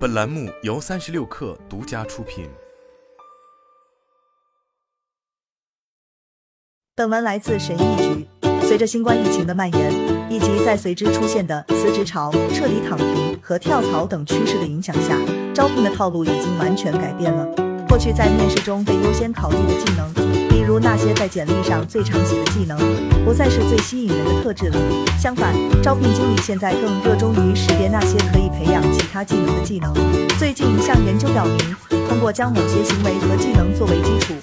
本栏目由三十六氪独家出品。本文来自神医局。随着新冠疫情的蔓延，以及在随之出现的辞职潮、彻底躺平和跳槽等趋势的影响下，招聘的套路已经完全改变了。过去在面试中被优先考虑的技能，比如那些在简历上最常写的技能，不再是最吸引人的特质了。相反，招聘经理现在更热衷于识别那些可以培养其他技能的技能。最近一项研究表明，通过将某些行为和技能作为基础，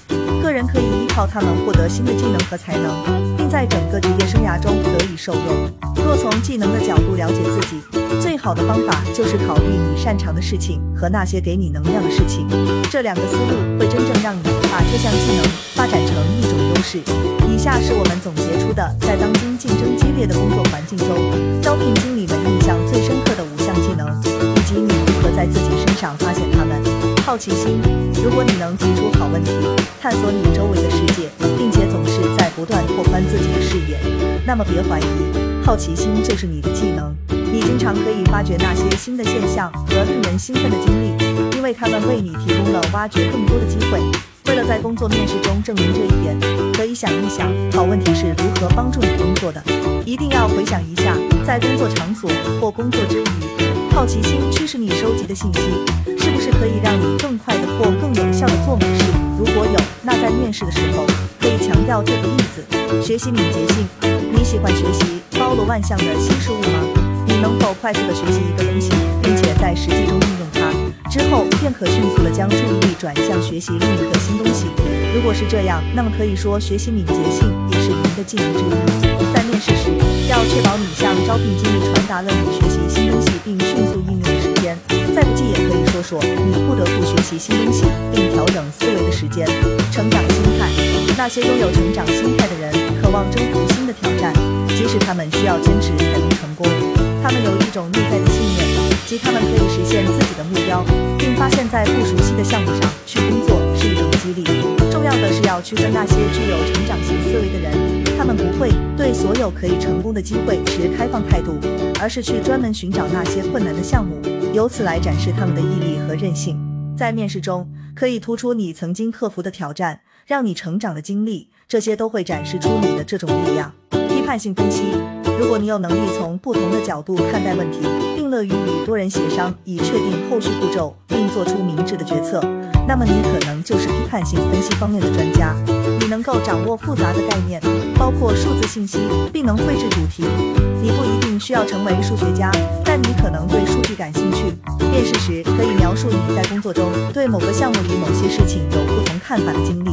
个人可以依靠他们获得新的技能和才能，在整个职业生涯中得以受用。若从技能的角度了解自己，最好的方法就是考虑你擅长的事情和那些给你能量的事情。这两个思路会真正让你把这项技能发展成一种优势。以下是我们总结出的，在当今竞争激烈的工作环境中，招聘经理们印象最深刻的五项技能，以及你如何在自己身上发现它们。好奇心，如果你能提出好问题，探索你周围的世界，并且总是在不断拓宽自己的视野，那么别怀疑，好奇心就是你的技能。你经常可以发掘那些新的现象和令人兴奋的经历，因为他们为你提供了挖掘更多的机会。为了在工作面试中证明这一点，可以想一想，好问题是如何帮助你工作的。一定要回想一下，在工作场所或工作之余，好奇心驱使你收集的信息，是不是可以让你更快的或更有效的做某事？如果有，那在面试的时候可以强调这个例子。学习敏捷性，你喜欢学习包罗万象的新事物吗？你能否快速的学习一个东西，并且在实际中应用它，之后便可迅速的将注意力转向学习另一个新东西？如果是这样，那么可以说学习敏捷性也是您的技能之一。在面试时，要确保你向招聘经理传达了你学习新东西并迅速应用的时间。再不济也可以说说你不得不学习新东西并调整思维的时间。成长心态，那些拥有成长心态的人，渴望征服新的挑战，即使他们需要坚持才能成功。他们有一种内在的信念，即他们可以实现自己的目标，并发现，在不熟悉的项目上去工作是一种激励。重要的是要区分那些具有成长型思维的人，他们不会对所有可以成功的机会持开放态度，而是去专门寻找那些困难的项目，由此来展示他们的毅力和韧性。在面试中，可以突出你曾经克服的挑战，让你成长的经历，这些都会展示出你的这种力量。批判性分析，如果你有能力从不同的角度看待问题，并乐于与多人协商以确定后续步骤，并做出明智的决策，那么你可能就是批判性分析方面的专家。你能够掌握复杂的概念，包括数字信息，并能绘制主题。你不一定需要成为数学家，但你可能对数据感兴趣。面试时可以描述你在工作中对某个项目里某些事情有不同看法的经历。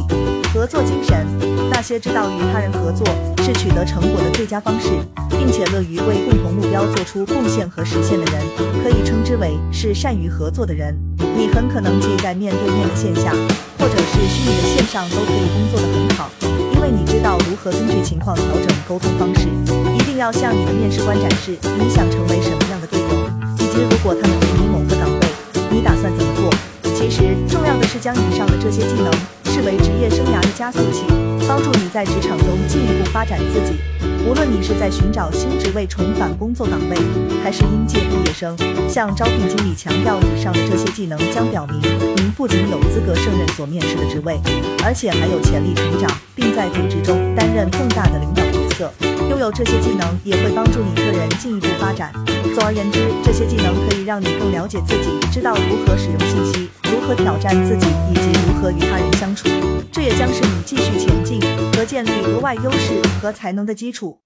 合作精神，那些知道与他人合作是取得成果最佳方式，并且乐于为共同目标做出贡献和实现的人，可以称之为是善于合作的人。你很可能既在面对面的线下，或者是虚拟的线上都可以工作得很好，因为你知道如何根据情况调整沟通方式。一定要向你的面试官展示你想成为什么样的队友，以及如果他们给你某个岗位，你打算怎么做。其实重要的是将以上的这些技能视为职业生涯的加速器，帮助你在职场中进一步发展自己。无论你是在寻找新职位重返工作岗位，还是应届毕业生，向招聘经理强调以上的这些技能，将表明您不仅有资格胜任所面试的职位，而且还有潜力成长，并在组织中担任更大的领导角色。拥有这些技能也会帮助你个人进一步发展。总而言之，这些技能可以让你更了解自己，知道如何使用信息，如何挑战自己，以及如何与他人相处。这也将是你继续前进和建立额外优势和才能的基础。